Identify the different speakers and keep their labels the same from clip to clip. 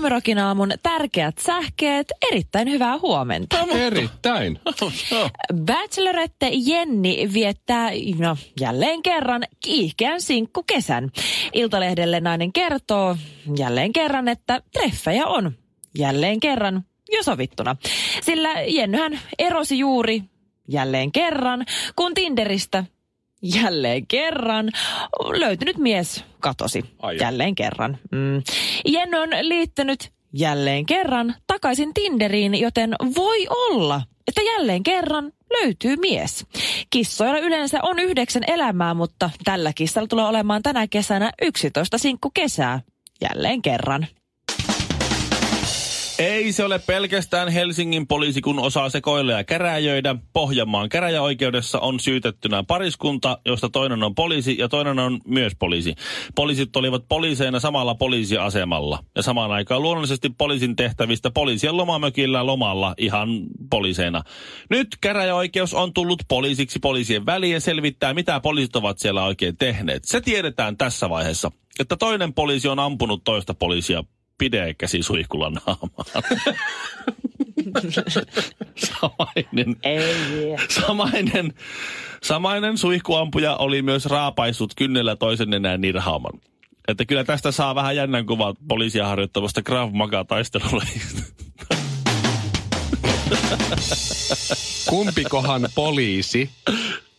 Speaker 1: Suomirokin aamun tärkeät sähkeet. Erittäin hyvää huomenta.
Speaker 2: Erittäin.
Speaker 1: Bachelorette Jenni viettää no, jälleen kerran kiihkeän sinkkukesän. Iltalehdelle nainen kertoo jälleen kerran, että treffejä on jälleen kerran jo sovittuna. Sillä Jennyhän erosi juuri jälleen kerran, kun Tinderistä jälleen kerran löytynyt mies katosi
Speaker 2: Ai jo.
Speaker 1: jälleen kerran. Mm. Jenny on liittynyt jälleen kerran takaisin Tinderiin, joten voi olla, että jälleen kerran löytyy mies. Kissoilla yleensä on yhdeksän elämää, mutta tällä kissalla tulee olemaan tänä kesänä 11 sinkku kesää. Jälleen kerran.
Speaker 3: Ei se ole pelkästään Helsingin poliisi, kun osaa sekoilla ja käräjöidä. Pohjanmaan käräjäoikeudessa on syytettynä pariskunta, josta toinen on poliisi ja toinen on myös poliisi. Poliisit olivat poliiseina samalla poliisiasemalla. Ja samaan aikaan luonnollisesti poliisin tehtävistä poliisien lomamökillä lomalla ihan poliiseina. Nyt käräjäoikeus on tullut poliisiksi poliisien väliin ja selvittää, mitä poliisit ovat siellä oikein tehneet. Se tiedetään tässä vaiheessa, että toinen poliisi on ampunut toista poliisia pidekäsi suihkulla naamaan. samainen,
Speaker 1: Ei.
Speaker 3: samainen, samainen suihkuampuja oli myös raapaissut kynnellä toisen nenään nirhaaman. Että kyllä tästä saa vähän jännän kuvat poliisia harjoittavasta Krav Maga taistelulajista.
Speaker 2: Kumpikohan poliisi,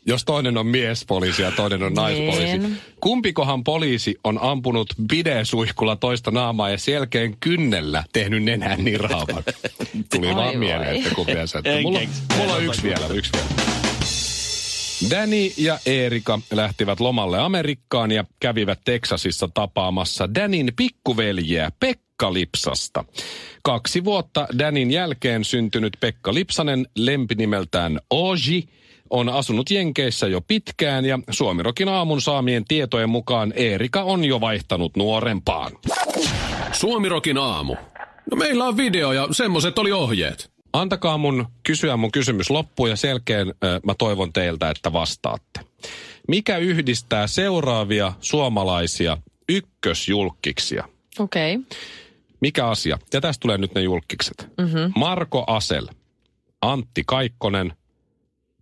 Speaker 2: jos toinen on miespoliisi ja toinen on naispoliisi,
Speaker 1: Niin.
Speaker 2: kumpikohan poliisi on ampunut bidesuihkulla toista naamaa ja sen jälkeen kynnellä tehnyt nenään nirhaavan? Tuli
Speaker 1: Ai
Speaker 2: vaan mieleen, että kumpi se.
Speaker 3: En
Speaker 2: Mulla, mulla on yksi vielä, yksi vielä. Danny ja Erika lähtivät lomalle Amerikkaan ja kävivät Teksasissa tapaamassa Danin pikkuveljeä Pekka Lipsasta. Kaksi vuotta Danin jälkeen syntynyt Pekka Lipsanen lempinimeltään Oji on asunut Jenkeissä jo pitkään ja Suomirokin aamun saamien tietojen mukaan Erika on jo vaihtanut nuorempaan.
Speaker 4: Suomirokin aamu. No meillä on video ja semmoset oli ohjeet.
Speaker 2: Antakaa mun kysyä mun kysymys loppuun ja selkeän ö, mä toivon teiltä, että vastaatte. Mikä yhdistää seuraavia suomalaisia ykkösjulkkiksia?
Speaker 1: Okei. Okay.
Speaker 2: Mikä asia? Ja tästä tulee nyt ne julkikset. Mm-hmm. Marko Asel, Antti Kaikkonen,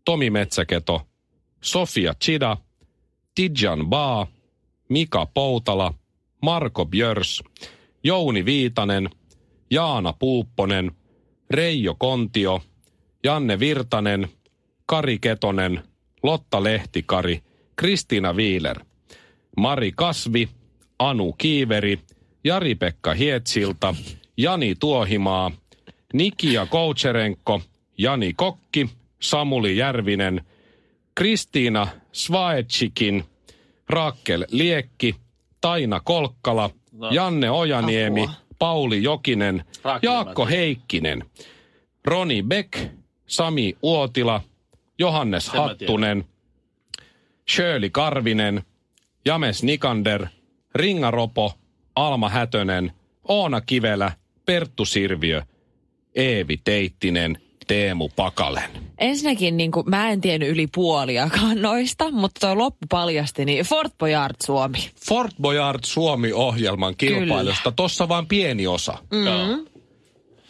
Speaker 2: Tomi Metsäketo, Sofia Chida, Tijan Baa, Mika Poutala, Marko Björs, Jouni Viitanen, Jaana Puupponen, Reijo Kontio, Janne Virtanen, Kari Ketonen, Lotta Lehtikari, Kristiina Viiler, Mari Kasvi, Anu Kiiveri, Jari-Pekka Hietsilta, Jani Tuohimaa, Nikia Koucherenko, Jani Kokki, Samuli Järvinen, Kristiina Svaetsikin, Raakkel Liekki, Taina Kolkkala, Janne Ojaniemi,
Speaker 1: Apua.
Speaker 2: Pauli Jokinen,
Speaker 3: Raakkel
Speaker 2: Jaakko
Speaker 3: mä.
Speaker 2: Heikkinen, Roni Beck, Sami Uotila, Johannes
Speaker 3: Sen.
Speaker 2: Hattunen, Shirley Karvinen, James Nikander, Ringa Ropo, Alma Hätönen, Oona Kivelä, Perttu Sirviö, Eevi Teittinen, Teemu Pakalen.
Speaker 1: Ensinnäkin niin kuin, mä en tiennyt yli puoliakaan noista, mutta tuo loppu paljasti, niin Fort Boyard Suomi.
Speaker 2: Fort Boyard Suomi-ohjelman kilpailusta, tossa vaan pieni osa.
Speaker 3: Joo.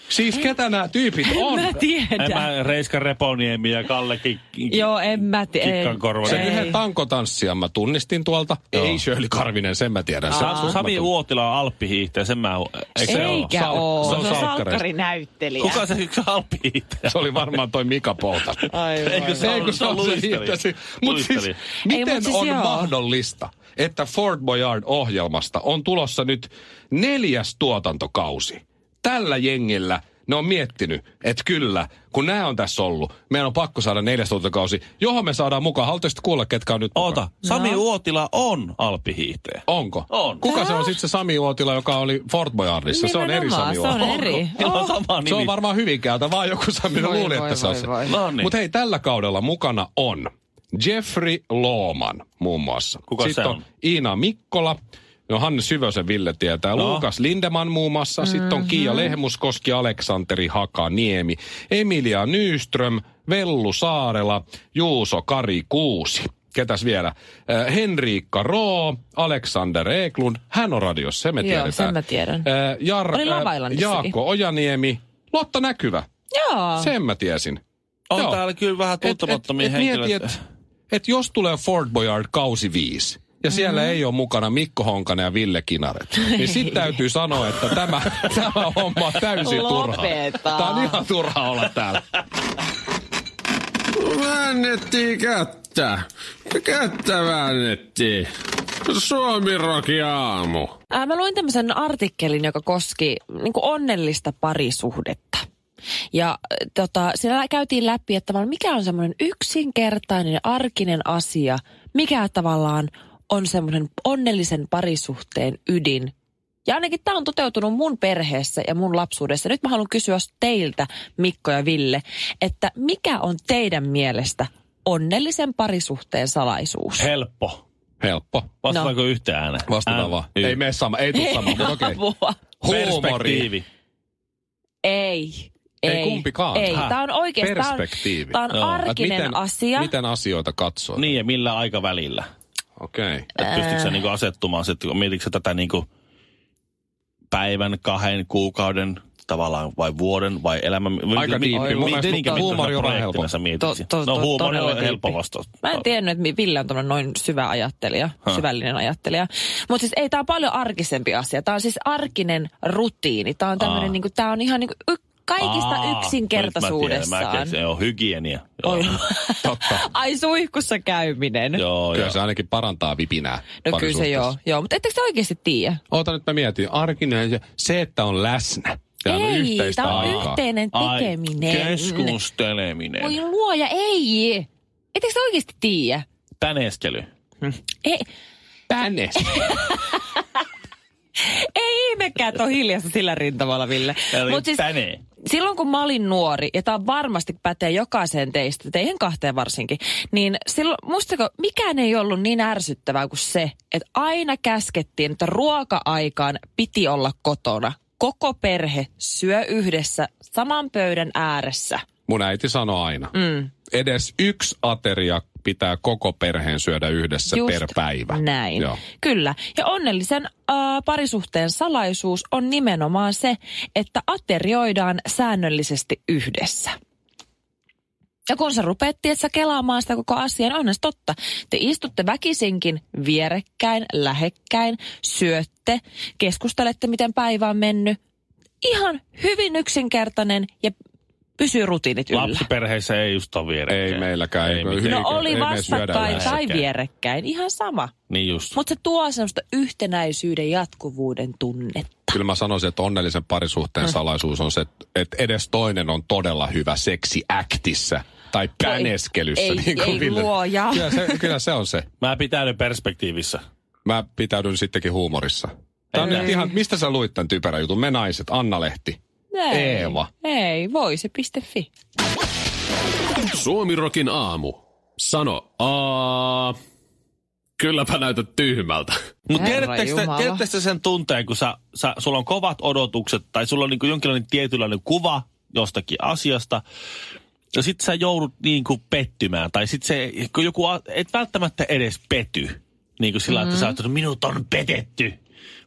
Speaker 2: Siis ketä nämä tyypit on?
Speaker 1: Mä tiedän.
Speaker 3: En mä Reiska Reponiemi ja Kalle Kik-
Speaker 1: Joo, en mä tiedä.
Speaker 3: Kikkankorva.
Speaker 2: Se
Speaker 1: Ei.
Speaker 2: yhden tankotanssijan mä tunnistin tuolta. Ei Shirley Karvinen, sen mä tiedän. Se,
Speaker 3: Sa- Sami Uotila on alppihiihtäjä, sen mä... Eikö se ole?
Speaker 1: Eikä oo.
Speaker 2: se
Speaker 1: Se
Speaker 2: on
Speaker 1: on salkkarinäyttelijä.
Speaker 3: Kuka se yksi alppihiihtäjä?
Speaker 2: se oli varmaan toi Mika Pouta.
Speaker 1: Aivan.
Speaker 3: Eikö se
Speaker 2: Ei,
Speaker 3: ole,
Speaker 2: kun se on. Mutta siis,
Speaker 3: Luisteli.
Speaker 2: miten
Speaker 1: mut siis
Speaker 2: on
Speaker 1: joo.
Speaker 2: mahdollista, että Fort Boyard-ohjelmasta on tulossa nyt neljäs tuotantokausi? Tällä jengillä ne on miettinyt, että kyllä, kun nämä on tässä ollut, meidän on pakko saada neljäs tuotantokausi, johon me saadaan mukaan. Haluaisitko kuulla, ketkä on nyt mukaan?
Speaker 3: Oota, Sami Uotila on alppihiihtäjä.
Speaker 2: Onko?
Speaker 3: On.
Speaker 2: Kuka se on sitten se Sami Uotila, joka oli Fort Boyardissa? Se on eri Sami
Speaker 1: se on
Speaker 2: Uotila.
Speaker 1: eri.
Speaker 3: On sama
Speaker 2: Se on
Speaker 3: nimi.
Speaker 2: varmaan Hyvinkäältä, vaan joku Sami
Speaker 1: Voi,
Speaker 2: luuli,
Speaker 1: voi,
Speaker 2: että se on
Speaker 1: voi,
Speaker 2: se.
Speaker 1: voi.
Speaker 3: No niin.
Speaker 2: Mutta hei, tällä kaudella mukana on Jeffrey Looman muun muassa.
Speaker 3: Kuka
Speaker 2: Sitten
Speaker 3: se
Speaker 2: on
Speaker 3: on?
Speaker 2: Iina Mikkola, no Hanne Syvösen Ville tietää,
Speaker 3: No.
Speaker 2: Luukas Lindeman muun muassa, sitten on Kiia Lehmuskoski, Aleksanteri Hakaniemi, Emilia Nyström, Vellu Saarela, Juuso Kari Kuusi. Ketäs vielä? Äh, Henriikka Roo, Alexander Eklund, hän on radiossa, se me
Speaker 1: Joo,
Speaker 2: tiedetään.
Speaker 1: sen mä tiedän.
Speaker 2: Äh, Jar,
Speaker 1: Oli Lava-Islandissakin.
Speaker 2: Jaakko Ojaniemi, Lotta Näkyvä,
Speaker 1: Joo.
Speaker 2: sen mä tiesin.
Speaker 3: On
Speaker 2: Joo.
Speaker 3: täällä kyllä vähän tuntemattomia
Speaker 2: et, et,
Speaker 3: henkilöitä.
Speaker 2: Et, mieti, et, et jos tulee Fort Boyard kausi 5, ja siellä
Speaker 1: Mhm.
Speaker 2: ei ole mukana Mikko Honkanen ja Ville Kinaret, niin sitten täytyy sanoa, että tämä, tämä homma on täysin turha. Tämä on ihan turha olla täällä.
Speaker 4: Väännettiin kättä. Kättä väännettiin. Suomi Roki aamu.
Speaker 1: Ää, mä luin tämmöisen artikkelin, joka koski niin onnellista parisuhdetta. Ja äh, tota, siellä käytiin läpi, että mikä on semmoinen yksinkertainen arkinen asia, mikä tavallaan on semmoinen onnellisen parisuhteen ydin. Ja ainakin tämä on toteutunut mun perheessä ja mun lapsuudessa. Nyt mä haluan kysyä teiltä, Mikko ja Ville, että mikä on teidän mielestä onnellisen parisuhteen salaisuus?
Speaker 3: Helppo.
Speaker 2: Helppo.
Speaker 3: Vastataanko yhteen ääneen?
Speaker 2: Vastataan
Speaker 3: Ään-
Speaker 2: vaan. Ei mene sama, ei tule sama, mutta okei. Huumori.
Speaker 3: Perspektiivi.
Speaker 1: Ei.
Speaker 2: Ei kumpikaan.
Speaker 1: Ei, tämä on oikeasti, tämä on,
Speaker 2: Perspektiivi.
Speaker 1: tää on.
Speaker 2: Et
Speaker 1: arkinen
Speaker 2: miten,
Speaker 1: asia.
Speaker 2: Miten asioita katsoo?
Speaker 3: Niin ja millä aikavälillä?
Speaker 2: Okei. Okay.
Speaker 3: Että pystytkö sä niinku asettumaan, sit, mietitkö sä tätä niinku päivän, kahden, kuukauden, tavallaan vai vuoden vai elämän?
Speaker 2: Aika diippi. Mun mielestä
Speaker 3: minkä
Speaker 2: huumori on helpompi.
Speaker 3: sä
Speaker 1: To- to-
Speaker 3: No huumori on helppo vastaus.
Speaker 1: Mä en tiennyt, että Ville on tommonen noin syvä ajattelija,
Speaker 3: Häh.
Speaker 1: syvällinen ajattelija. Mutta siis ei, tämä on paljon arkisempi asia. Tämä on siis arkinen rutiini. Tämä on tämmöinen, niinku, tämä on ihan niinku kaikista
Speaker 3: Aa,
Speaker 1: yksinkertaisuudessaan.
Speaker 3: Nyt mä tiedän, mä keksin, joo, hygienia. Joo,
Speaker 1: Oi.
Speaker 2: Totta.
Speaker 1: Ai suihkussa käyminen.
Speaker 3: joo,
Speaker 2: Kyllä
Speaker 3: joo.
Speaker 2: se ainakin parantaa vipinää.
Speaker 1: No kyllä se joo. joo. Mutta ettekö te oikeasti tiedä?
Speaker 2: Oota nyt mä mietin. Arkinen ja se, että on läsnä. Ja on
Speaker 1: ei,
Speaker 2: yhteistä
Speaker 1: tämä on
Speaker 2: aikaa.
Speaker 1: yhteinen
Speaker 3: Ai,
Speaker 1: tekeminen.
Speaker 3: keskusteleminen.
Speaker 1: Voi luoja, ei. Ettekö te oikeasti tiedä?
Speaker 3: Täneskely.
Speaker 1: Ei,
Speaker 2: Tänne.
Speaker 1: ei ihmekään, että on hiljasta sillä rintamalla, Ville.
Speaker 3: Eli
Speaker 1: Mut siis,
Speaker 3: tänne.
Speaker 1: Silloin kun mä olin nuori, ja tämä varmasti pätee jokaiseen teistä, teihin kahteen varsinkin, niin silloin, mustako, mikään ei ollut niin ärsyttävää kuin se, että aina käskettiin, että ruoka-aikaan piti olla kotona. Koko perhe syö yhdessä saman pöydän ääressä.
Speaker 2: Mun äiti sanoi aina.
Speaker 1: Mm.
Speaker 2: Edes yksi ateria pitää koko perheen syödä yhdessä
Speaker 1: Just
Speaker 2: per päivä.
Speaker 1: Näin.
Speaker 2: Joo.
Speaker 1: Kyllä. Ja onnellisen äh, parisuhteen salaisuus on nimenomaan se, että aterioidaan säännöllisesti yhdessä. Ja kun sä rupeat tietsä, kelaamaan sitä koko asiaa, niin onhan totta. Te istutte väkisinkin vierekkäin, lähekkäin, syötte, keskustelette, miten päivä on mennyt. Ihan hyvin yksinkertainen ja pysyy rutiinit yllä.
Speaker 3: Lapsiperheissä ei just ole vierekkäin.
Speaker 2: Ei meilläkään, ei-
Speaker 3: mitään.
Speaker 1: No oli
Speaker 2: ei
Speaker 1: vastakkain tai vierekkäin, ihan sama.
Speaker 3: Niin just.
Speaker 1: Mutta se tuo semmoista yhtenäisyyden jatkuvuuden tunnetta.
Speaker 2: Kyllä mä sanoisin, että onnellisen parisuhteen
Speaker 1: Mm.
Speaker 2: salaisuus on se, että edes toinen on todella hyvä seksi actissä tai päneskelyssä.
Speaker 1: ei-
Speaker 2: niin kuin
Speaker 1: ei
Speaker 2: Ville.
Speaker 1: luoja.
Speaker 2: Kyllä se, kyllä se on se.
Speaker 3: Mä pitäydyn perspektiivissä.
Speaker 2: Mä pitäydyn sittenkin huumorissa. Tämä on
Speaker 3: Ei.
Speaker 2: nyt ihan, mistä sä luit tämän typerän jutun? Me naiset, Anna Lehti.
Speaker 1: Ei,
Speaker 2: Eeva.
Speaker 1: Ei, voisi.fi.
Speaker 4: Suomirokin aamu. Sano aa. Kylläpä näytät tyhmältä.
Speaker 3: Mutta tiedättekö sen tunteen, kun sä, sä, sulla on kovat odotukset tai sulla on niin jonkinlainen tietynlainen kuva jostakin asiasta, ja sit sä joudut niin kuin pettymään, tai sit se, kun joku, a- et välttämättä edes pety, niin kuin sillä, mm-hmm. että sä ajattelet, että minut on petetty.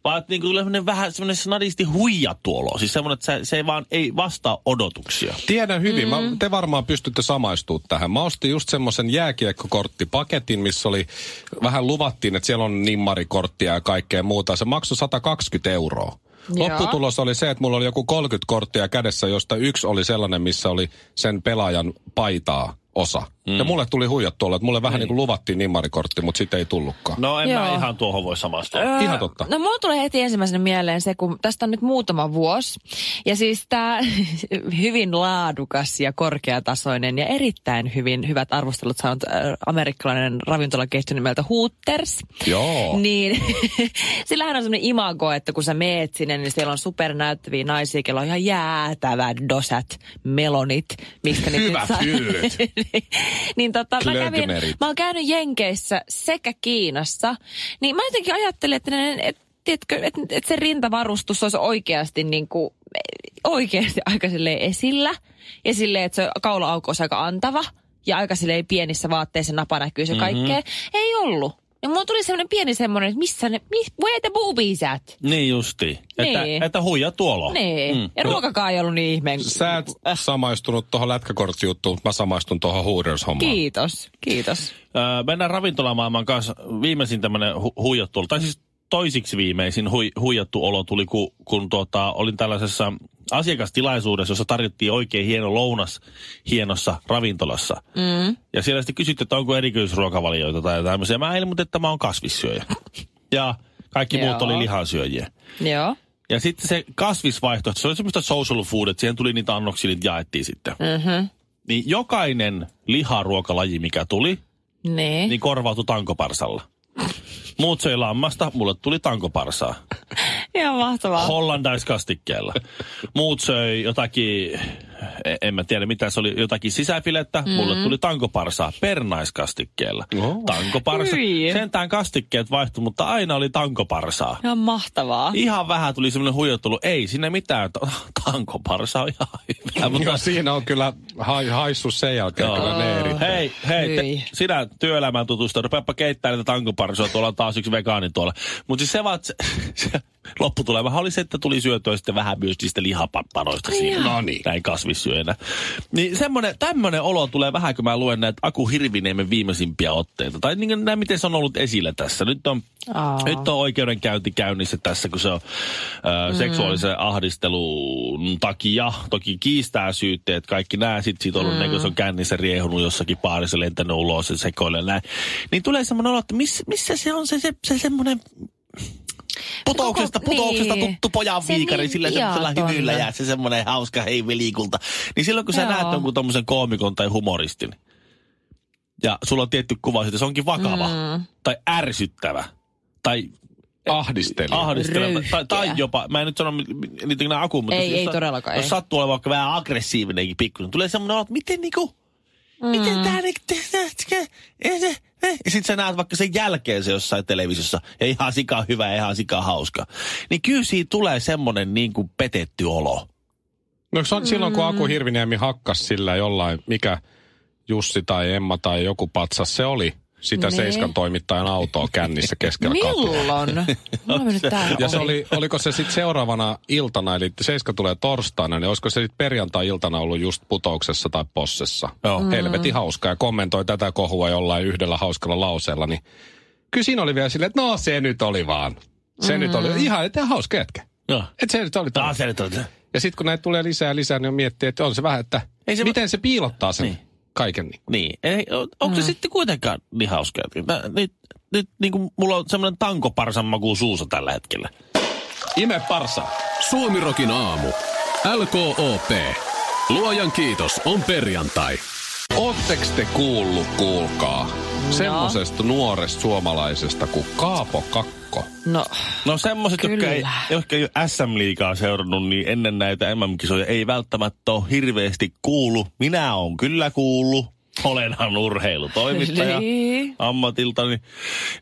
Speaker 3: Vaan että niin kuin tulee semmoinen vähän semmoinen snadisti huijattu olo. Siis semmoinen, että se, se ei vaan ei vastaa odotuksia.
Speaker 2: Tiedän hyvin. Mm. Mä, te varmaan pystytte samaistumaan tähän. Mä ostin just semmoisen jääkiekkokorttipaketin, missä oli, vähän luvattiin, että siellä on nimmarikorttia ja kaikkea muuta. Se maksoi 120 euroa.
Speaker 1: Joo.
Speaker 2: Lopputulos oli se, että mulla oli joku 30 korttia kädessä, josta yksi oli sellainen, missä oli sen pelaajan paitaa osa. Mm. Ja mulle tuli huijattu olla, että mulle vähän niin kuin luvattiin nimmarikortti, mutta sitten ei tullutkaan.
Speaker 3: No en
Speaker 1: Joo.
Speaker 3: mä ihan tuohon voi samastua.
Speaker 1: Öö,
Speaker 2: Ihan totta.
Speaker 1: No mulla tulee heti ensimmäisenä mieleen se, kun tästä on nyt muutama vuosi. Ja siis tämä hyvin laadukas ja korkeatasoinen ja erittäin hyvin hyvät arvostelut saanut äh, amerikkalainen ravintolaketju nimeltä Hooters.
Speaker 2: Joo.
Speaker 1: Niin sillähän on semmoinen imago, että kun sä meet sinne, niin siellä on supernäyttäviä naisia, kello on ihan jäätävät dosat, melonit, mistä niitä
Speaker 2: Hyvät
Speaker 1: nyt saa-
Speaker 2: hyllyt.
Speaker 1: niin tota, mä, kävin, mä oon käynyt Jenkeissä sekä Kiinassa, niin mä jotenkin ajattelin, että, ne, et, tiedätkö, että, että se rintavarustus olisi oikeasti niin kuin, oikeasti aika esillä. Ja silleen, että se kaula-aukko olisi aika antava. Ja aika silleen pienissä vaatteissa napa näkyy se kaikkea. Mm-hmm. Ei ollut. Ja mulla tuli semmoinen pieni semmoinen, että missä ne, mi, where the boobies at?
Speaker 3: Niin justi. Että,
Speaker 1: Niin.
Speaker 3: että huija tuolo.
Speaker 1: Niin. Mm. Ja ruokakaan ei ollut niin ihmeen.
Speaker 2: Sä et samaistunut tuohon lätkäkorttijuttuun, mutta mä samaistun tuohon Hooters-hommaan.
Speaker 1: Kiitos, kiitos.
Speaker 3: Öö, mennään ravintolamaailman kanssa. Viimeisin tämmöinen hu- huijattu olo, tai siis toisiksi viimeisin hui, huijattu olo tuli, kun, kun tuota, olin tällaisessa asiakastilaisuudessa, jossa tarjottiin oikein hieno lounas hienossa ravintolassa. Mm. Ja siellä sitten kysyttiin, että onko erityisruokavalioita tai tämmöisiä. Mä ilmoitin, että mä oon kasvissyöjä. Ja kaikki muut
Speaker 1: Joo.
Speaker 3: oli lihansyöjiä.
Speaker 1: Joo.
Speaker 3: Ja sitten se kasvisvaihtoehto, se oli semmoista social food, että siihen tuli niitä annoksia, niitä jaettiin sitten.
Speaker 1: Mhm.
Speaker 3: Niin jokainen liharuokalaji, mikä tuli,
Speaker 1: Niin.
Speaker 3: niin korvautui tankoparsalla. Muut söi lammasta, mulle tuli tankoparsaa.
Speaker 1: Ihan mahtavaa.
Speaker 3: Hollandaiskastikkeella. Muut söi jotakin, e- en mä tiedä mitä se oli, jotakin sisäfilettä, mm. mulle tuli tankoparsaa pernaiskastikkeella.
Speaker 2: Oh.
Speaker 3: Tankoparsa.
Speaker 1: Hyi.
Speaker 3: Sentään kastikkeet vaihtui, mutta aina oli tankoparsaa.
Speaker 1: Ihan mahtavaa.
Speaker 3: Ihan vähän tuli semmoinen huijottelu. Ei sinne mitään. Ta- Tankoparsa on ihan hyvä. Mutta
Speaker 2: Joo, siinä on kyllä ha- haissu sen jälkeen
Speaker 3: Joo.
Speaker 2: kyllä ne.
Speaker 3: Hei, hei, te,
Speaker 1: Hyi.
Speaker 3: sinä työelämään tutusta, rupeapa keittämään niitä tankoparsoa, tuolla on taas yksi vegaani tuolla. Mutta siis se vaan, se lopputulemahan oli se, että tuli syötyä sitten vähän myös niistä lihapappanoista siinä.
Speaker 2: No niin.
Speaker 3: Näin kasvissyöjänä. Niin semmoinen, tämmöinen olo tulee vähän, kun mä luen näitä Aku Hirviniemen viimeisimpiä otteita. Tai niin, näin, miten se on ollut esillä tässä. Nyt on,
Speaker 1: Aa.
Speaker 3: nyt on oikeudenkäynti käynnissä tässä, kun se on äh, seksuaalisen ahdistelun takia. Toki kiistää syytteet, kaikki nämä. Sitten siitä on ollut, mm. kun se on kännissä riehunut jossakin paarissa, lentänyt ulos ja sekoilee näin. Niin tulee semmoinen olo, että miss, missä se on se, se, se semmoinen putouksesta,
Speaker 1: Koko-
Speaker 3: putouksesta
Speaker 1: niin.
Speaker 3: tuttu pojan
Speaker 1: Se
Speaker 3: viikari,
Speaker 1: niin
Speaker 3: sillä semmoisella hyvyllä ja se semmoinen hauska hei velikulta. Niin silloin kun sä
Speaker 1: Joo.
Speaker 3: näet jonkun tommosen koomikon tai humoristin, ja sulla on tietty kuva siitä, se onkin vakava, mm. tai ärsyttävä, tai
Speaker 2: Ahdistelija.
Speaker 3: ahdisteleva, tai, tai jopa, mä en nyt sano niitä nämä akuun, mutta
Speaker 1: Ei,
Speaker 3: jos
Speaker 1: ei
Speaker 3: sa-
Speaker 1: todellakaan,
Speaker 3: Jos
Speaker 1: ei.
Speaker 3: sattuu olemaan vaikka vähän aggressiivinenkin pikkuinen, tulee semmoinen olo, että miten niinku, mm. miten tää niinku, ja sit sä näet vaikka sen jälkeen se jossain televisiossa, ja ihan sika hyvä ja ihan sika hauska. Niin kyllä siitä tulee semmoinen niinku petetty olo.
Speaker 2: No se on silloin, kun Aku Hirviniemi hakkas sillä jollain, mikä Jussi tai Emma tai joku patsas se oli, sitä
Speaker 1: Niin.
Speaker 2: Seiskan toimittajan autoa kännissä keskellä katua.
Speaker 1: Milloin?
Speaker 2: Ja se oli, oliko se sitten seuraavana iltana, eli Seiska tulee torstaina, niin olisiko se sitten perjantai-iltana ollut just putouksessa tai possessa?
Speaker 3: Joo.
Speaker 1: Mm.
Speaker 2: Helvetin hauska ja kommentoi tätä kohua jollain yhdellä hauskalla lauseella, niin kyllä siinä oli vielä silleen, että no se nyt oli vaan. Se nyt oli ihan, että hauska jätkä.
Speaker 3: Joo.
Speaker 2: Että se nyt oli
Speaker 3: Taas se nyt on.
Speaker 2: Ja sitten kun näitä tulee lisää ja lisää, niin on miettiä, että on se vähän, että
Speaker 3: Ei se-
Speaker 2: miten se piilottaa sen
Speaker 3: Niin.
Speaker 2: Kaiken. Niin.
Speaker 3: Niin, ei, on- onko se sitten kuitenkaan niin hauskaa? Mä, nyt, nyt niin kuin mulla on semmoinen tankoparsan maku suussa tällä hetkellä.
Speaker 2: Ime parsa.
Speaker 4: Suomirokin aamu. LKOP. Luojan kiitos, on perjantai.
Speaker 2: Ootteko te kuullut, kuulkaa,
Speaker 1: No.
Speaker 2: semmosesta nuoresta suomalaisesta kuin Kaapo Kakko?
Speaker 1: No,
Speaker 3: No semmoiset, jotka ei, jotka ei ole SM-liigaa seurannut, niin ennen näitä MM-kisoja ei välttämättä ole hirveästi kuulu. Minä olen kyllä kuullut. Olenhan urheilutoimittaja
Speaker 1: Niin.
Speaker 3: ammatiltani,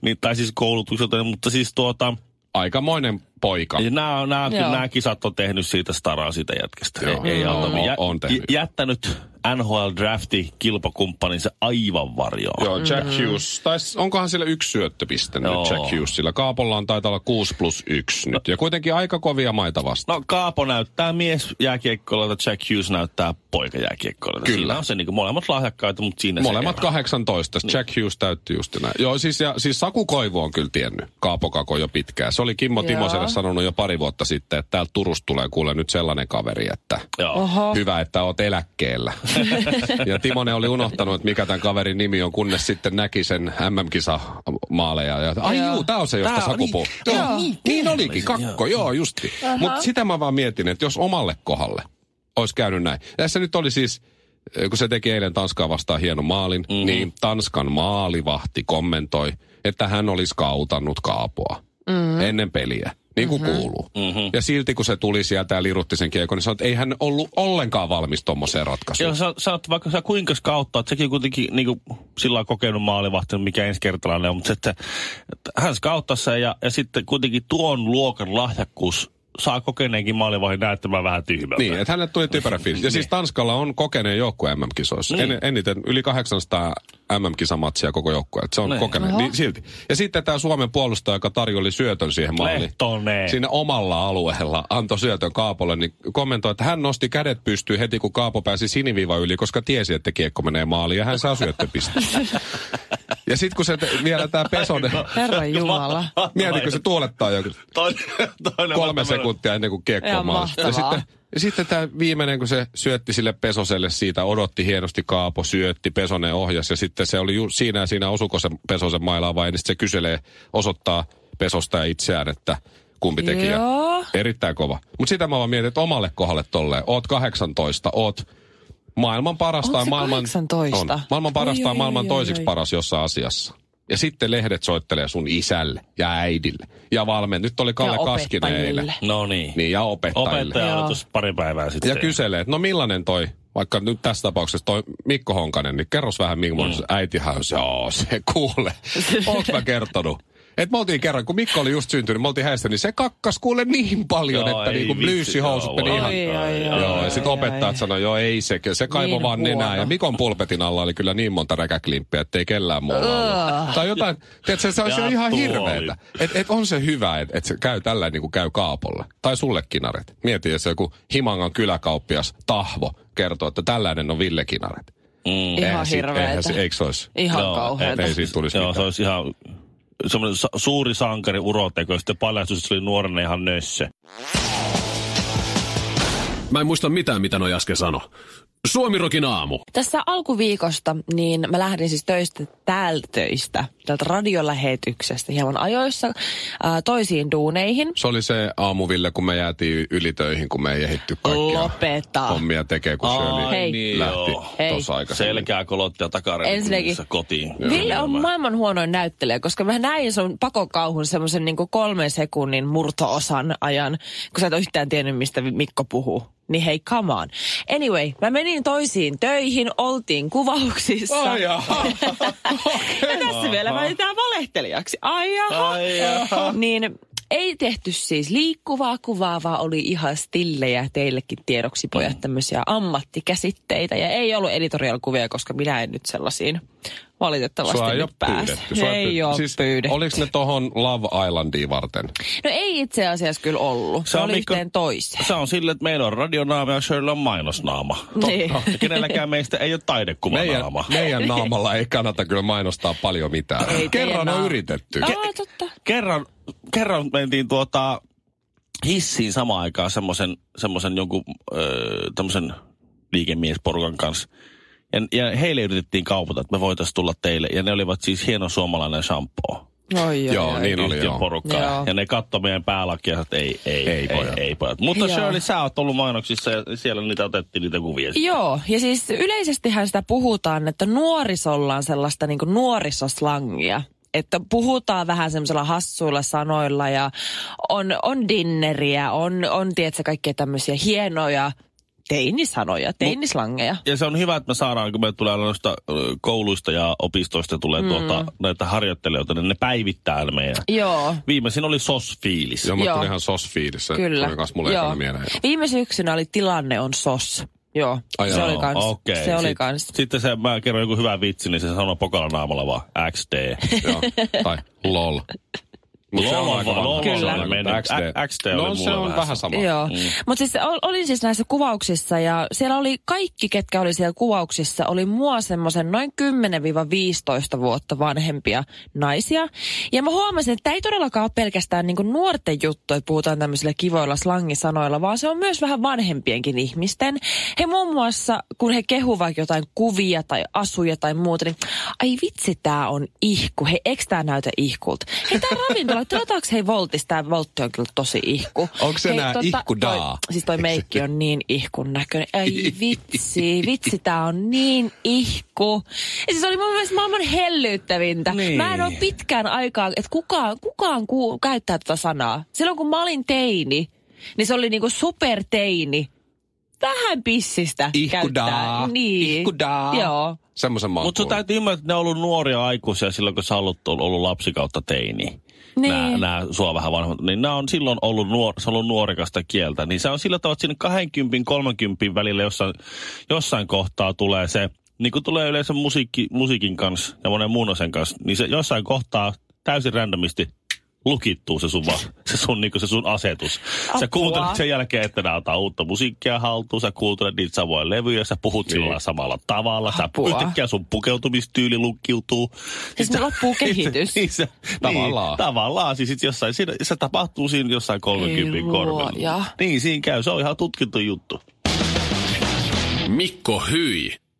Speaker 3: niin, tai siis koulutukselta, mutta siis tuota,
Speaker 2: Aikamoinen poika.
Speaker 3: Ja nämä, nämä, nämä kisat on tehnyt siitä staraa siitä jätkästä.
Speaker 2: Joo.
Speaker 3: Ei, ei auta.
Speaker 2: On-
Speaker 3: Jä,
Speaker 2: on tehnyt.
Speaker 3: jättänyt NHL Drafti kilpakumppaninsa aivan varjoon.
Speaker 2: Joo, Jack Hughes. Tai onkohan sillä yksi syöttöpiste
Speaker 3: Joo.
Speaker 2: nyt Jack Hughesilla? Kaapolla on taitaa olla 6 plus 1 nyt. Ja kuitenkin aika kovia maita vastaan.
Speaker 3: No Kaapo näyttää mies jääkiekkoilla, Jack Hughes näyttää poikajääkiekkoilijoita.
Speaker 2: Kyllä.
Speaker 3: Siinä on se niin kuin molemmat lahjakkaita, mutta siinä
Speaker 2: Molemmat
Speaker 3: se ero.
Speaker 2: 18. Niin. Jack Hughes täytti just näin. Joo, siis, ja, siis Saku Koivu on kyllä tiennyt Kaapo Kako jo pitkään. Se oli Kimmo
Speaker 1: Joo.
Speaker 2: Timoselle sanonut jo pari vuotta sitten, että täältä Turusta tulee kuule nyt sellainen kaveri, että
Speaker 3: Joo.
Speaker 1: Oho.
Speaker 2: hyvä, että oot eläkkeellä. ja Timonen oli unohtanut, että mikä tämän kaverin nimi on, kunnes sitten näki sen MM-kisa-maaleja. Ja, ai
Speaker 1: Joo.
Speaker 2: juu, tää on se, josta
Speaker 3: Tää
Speaker 2: Saku
Speaker 3: niin.
Speaker 2: puhuu.
Speaker 3: Joo.
Speaker 2: Joo, niin, niin olikin, kakko, joo, justi. Mutta sitä mä vaan mietin, että jos omalle kohdalle olisi käynyt näin. Tässä nyt oli siis, eh, kun se teki eilen Tanskaa vastaan hienon maalin, mm-hmm. niin Tanskan maalivahti kommentoi, että hän olisi kautannut Kaapoa mm-hmm. ennen peliä. Niin kuin mm-hmm. kuuluu. Mm-hmm. Ja silti kun se tuli sieltä ja lirutti sen kiekon, niin sanoi, että ei hän ollut ollenkaan valmis tommoseen ratkaisuun.
Speaker 3: Joo, sä, sä oot vaikka sä kuinka skauttaa, että sekin on kuitenkin niin kuin, sillä lailla kokenut maalivahti, mikä ensikertalainen on, mutta se, että, että hän skauttaa sen ja, ja sitten kuitenkin tuon luokan lahjakkuus saa kokeneenkin maalivahdin näyttämään vähän tyhmältä.
Speaker 2: Niin, että hänelle tuli typerä fiilis. Ja siis Tanskalla on kokeneen joukkue MM-kisoissa.
Speaker 3: Niin.
Speaker 2: Niin. En, eniten yli 800 MM-kisamatsia koko joukkue. Se on
Speaker 3: Niin.
Speaker 2: kokeneen. Niin, silti. Ja sitten tämä Suomen puolustaja, joka tarjoli syötön siihen maaliin.
Speaker 3: Lehtonen.
Speaker 2: Siinä omalla alueella antoi syötön Kaapolle, niin kommentoi, että hän nosti kädet pystyyn heti, kun Kaapo pääsi siniviiva yli, koska tiesi, että kiekko menee maaliin ja hän saa syöttöpisteen. ja sitten kun se te, vielä tämä Pesonen,
Speaker 1: Herra Jumala.
Speaker 2: mieti kun se tuolettaa joku
Speaker 3: Toinen,
Speaker 2: kolme sekuntia ennen kuin kiekko maalissa. Ja sitten, ja sitten tämä viimeinen, kun se syötti sille Pesoselle siitä, odotti hienosti Kaapo, syötti, Pesonen ohjas ja sitten se oli ju, siinä ja siinä osuko se Pesosen mailaan vai, niin sitten se kyselee, osoittaa Pesosta ja itseään, että kumpi teki. Ja
Speaker 1: Joo.
Speaker 2: Erittäin kova. Mutta sitä mä vaan mietin, että omalle kohdalle tolleen, oot 18, oot maailman paras
Speaker 1: Onko
Speaker 2: tai maailman...
Speaker 1: 18?
Speaker 2: On. Maailman paras
Speaker 1: Oi,
Speaker 2: tai
Speaker 1: oi,
Speaker 2: maailman
Speaker 1: oi,
Speaker 2: toiseksi
Speaker 1: oi.
Speaker 2: paras jossain asiassa. Ja sitten lehdet soittelee sun isälle ja äidille. Ja valmen. Nyt oli Kalle Kaskinen eilen.
Speaker 3: No niin.
Speaker 2: Niin, ja opettajille.
Speaker 3: Opettaja oli tuossa pari päivää sitten.
Speaker 2: Ja kyselee, että no millainen toi, vaikka nyt tässä tapauksessa toi Mikko Honkanen, niin kerros vähän millainen mm. äitihän on se, joo, se kuule. Onks mä kertonut? Et me oltiin kerran, kun Mikko oli just syntynyt, me oltiin häistä, niin se kakkas kuule niin paljon,
Speaker 3: Joo,
Speaker 2: että niinku
Speaker 3: joo,
Speaker 2: meni ihan... Joo, ja
Speaker 1: oi,
Speaker 2: opettajat
Speaker 1: oi.
Speaker 2: sanoi, joo ei se, se kaivo
Speaker 1: Niin
Speaker 2: vaan nenää. Ja Mikon pulpetin alla oli kyllä niin monta räkäklimppiä, ettei kellään muulla ollut. Tai jotain, tiedätkö, se olisi
Speaker 3: Ja
Speaker 2: ihan hirveetä. Et, et on se hyvä, että et se käy tällä niin kuin käy Kaapolle. Tai sulle kinaret. Mieti, että se joku Himangan kyläkauppias Tahvo kertoo, että tällainen on Ville Kinaret.
Speaker 3: Mm.
Speaker 1: Ihan hirveetä.
Speaker 2: eihän se- Eikö se olisi?
Speaker 1: Ihan
Speaker 3: Joo,
Speaker 1: kauheata.
Speaker 2: Ei siitä tulisi
Speaker 3: Joo,
Speaker 2: mitään.
Speaker 3: se olisi ihan semmoinen sa- suuri sankari uroteko, sitten paljastui, että se oli nuorena ihan nössö.
Speaker 4: Mä en muista mitään, mitä noi äsken sano. Suomirokin aamu.
Speaker 1: Tässä alkuviikosta niin mä lähdin siis töistä täältä töistä, täältä radiolähetyksestä hieman ajoissa ää, toisiin duuneihin.
Speaker 2: Se oli se aamuville, kun me jäätiin ylitöihin, kun me ei ehditty kaikkia
Speaker 1: Lopeta.
Speaker 2: hommia tekee, kun Shirley
Speaker 1: Hei.
Speaker 3: niin
Speaker 2: lähti.
Speaker 1: Hei.
Speaker 2: tuossa aikaisemmin.
Speaker 3: Selkää kolottia takareiden
Speaker 1: Ensinnäkin-
Speaker 3: kotiin.
Speaker 1: Ville on maailman huonoin näyttelijä, koska mä näin sun pakokauhun semmoisen niin kolmen sekunnin murto-osan ajan, kun sä et ole yhtään tiennyt, mistä Mikko puhuu. Niin hei, come on. Anyway, mä menin toisiin töihin, oltiin kuvauksissa.
Speaker 2: Ai jaha.
Speaker 1: ja tässä vielä välitetään valehtelijaksi. Ai jaha.
Speaker 3: Ai jaha.
Speaker 1: Niin ei tehty siis liikkuvaa kuvaa, vaan oli ihan stillejä teillekin tiedoksi pojat tämmöisiä ammattikäsitteitä. Ja ei ollut editorial-kuvia, koska minä en nyt sellaisiin valitettavasti
Speaker 2: Sua ei
Speaker 1: nyt
Speaker 2: ole
Speaker 1: pääse.
Speaker 2: pyydetty. Sua
Speaker 1: Ei ole
Speaker 2: siis,
Speaker 1: pyydetty.
Speaker 2: Oliko ne tohon Love Islandiin varten?
Speaker 1: No ei itse asiassa kyllä ollut. Se,
Speaker 3: Se on
Speaker 1: oli
Speaker 3: Mikko-
Speaker 1: yhteen toiseen.
Speaker 3: Se on sille, että meillä on radionaama ja Shirley on mainosnaama.
Speaker 1: Niin.
Speaker 3: Kenelläkään meistä ei ole
Speaker 2: Meidän,
Speaker 3: taidekuvanaama.
Speaker 2: meidän naamalla ei kannata kyllä mainostaa paljon mitään.
Speaker 1: Ei
Speaker 2: Kerran on yritetty.
Speaker 1: Aa, totta.
Speaker 3: Kerran, kerran mentiin tuota hissiin samaan aikaan semmoisen, semmoisen jonkun öö, tämmöisen liikemiesporukan kanssa. Ja, ja heille yritettiin kaupata, että me voitaisiin tulla teille. Ja ne olivat siis hieno suomalainen shampoo.
Speaker 1: Oi, oi,
Speaker 2: Joo,
Speaker 1: oi.
Speaker 2: niin oli joo.
Speaker 3: porukkaa.
Speaker 1: Joo.
Speaker 3: Ja ne katsoi meidän päälakia että ei, ei,
Speaker 2: Ei,
Speaker 3: ei, ei,
Speaker 2: pojat.
Speaker 3: ei, pojat. Mutta
Speaker 1: Joo.
Speaker 3: Shirley, sä oot ollut mainoksissa ja siellä niitä otettiin niitä kuvia.
Speaker 1: Joo, ja siis yleisestihän sitä puhutaan, että nuorisolla on sellaista niin nuorisoslangia. Että puhutaan vähän semmoisilla hassuilla sanoilla ja on, on dinneriä, on, on tiedätkö, kaikkea tämmöisiä hienoja teinisanoja, teinislangeja.
Speaker 3: Ja se on hyvä, että me saadaan, kun me tulee noista kouluista ja opistoista tulee mm. tuota, näitä harjoittelijoita, niin ne päivittää ne meidän.
Speaker 1: Joo,
Speaker 3: Viimeisin oli SOS-fiilis.
Speaker 2: Joo, mä
Speaker 1: Joo.
Speaker 2: ihan sos-fiilissä.
Speaker 1: kyllä.
Speaker 2: Tuli mulle
Speaker 1: Joo.
Speaker 2: mieleen.
Speaker 1: Viime syksynä oli tilanne on sos. Joo,
Speaker 2: Ai
Speaker 1: se
Speaker 2: joo,
Speaker 1: oli kans.
Speaker 3: Okei.
Speaker 1: Se oli
Speaker 3: Sit-
Speaker 1: kans.
Speaker 3: Sitten se, mä kerron joku hyvä vitsi, niin se sanoo pokalla naamalla vaan XD.
Speaker 2: Joo. Tai lol. Mut se on.
Speaker 1: Kyllä.
Speaker 3: se oli mennyt.
Speaker 2: XD.
Speaker 3: XD oli
Speaker 2: no
Speaker 3: mulle
Speaker 2: se on
Speaker 3: vähän
Speaker 2: vähän
Speaker 3: sama.
Speaker 1: Joo,
Speaker 3: Mm.
Speaker 1: mutta siis ol, olin siis näissä kuvauksissa ja siellä oli kaikki, ketkä oli siellä kuvauksissa, oli mua semmoisen noin 10-15 vuotta vanhempia naisia. Ja mä huomasin, että tämä ei todellakaan ole pelkästään niinku nuorten juttu, että puhutaan tämmöisillä kivoilla slangisanoilla, vaan se on myös vähän vanhempienkin ihmisten. He muun muassa, kun he kehuvat jotain kuvia tai asuja tai muuta, niin ai vitsi, tää on ihku. Hei, eikö tää näytä ihkulta? Hei, tää ravintola, tilataanko hei Voltista? Tää Voltti on kyllä tosi ihku.
Speaker 2: Onko se
Speaker 1: Hei,
Speaker 2: nää ihkudaa?
Speaker 1: Toi, siis toi meikki on niin ihkun näköinen. Ei vitsi, vitsi tää on niin ihku. Ja siis oli mun mielestä maailman hellyyttävintä.
Speaker 3: Niin.
Speaker 1: Mä en ole pitkään aikaa, että kukaan, kukaan ku, käyttää tätä sanaa. Silloin kun mä olin teini, niin se oli niinku superteini. Vähän pissistä
Speaker 2: Ihkudaa.
Speaker 1: käyttää. Niin.
Speaker 2: Ihkudaa.
Speaker 1: Joo.
Speaker 2: Semmoisen mä
Speaker 3: Mutta sun
Speaker 2: kuullut.
Speaker 3: täytyy ymmärtää, että ne on ollut nuoria aikuisia silloin, kun sä oot ollut, ollut lapsi kautta teini.
Speaker 1: Niin.
Speaker 3: Nämä, nämä sua vähän vanhemmat, niin nämä on silloin ollut, nuor, se on ollut nuorikasta kieltä. Niin se on sillä tavalla, että siinä 20 30 välillä jossain, jossain kohtaa tulee se, niin kuin tulee yleensä musiikki, musiikin kanssa ja monen muun asian kanssa, niin se jossain kohtaa täysin randomisti lukittuu se sun, va, se sun, niin se sun asetus. Sä
Speaker 1: Apua.
Speaker 3: kuuntelet sen jälkeen, että nää ottaa uutta musiikkia haltuun, sä kuuntelet niitä samoja levyjä, sä puhut
Speaker 2: Niin.
Speaker 3: sillä samalla tavalla, sä
Speaker 1: Apua.
Speaker 3: yhtäkkiä sun pukeutumistyyli lukkiutuu.
Speaker 1: Siis
Speaker 3: Sitten-
Speaker 1: me loppuu kehitys.
Speaker 3: niin se,
Speaker 2: Tavallaan.
Speaker 3: Niin, tavallaan. Siis sit jossain, siinä, se tapahtuu siinä jossain 30
Speaker 1: Ei
Speaker 3: korvella. Niin, siinä käy. Se on ihan tutkittu juttu.
Speaker 4: Mikko Hyi,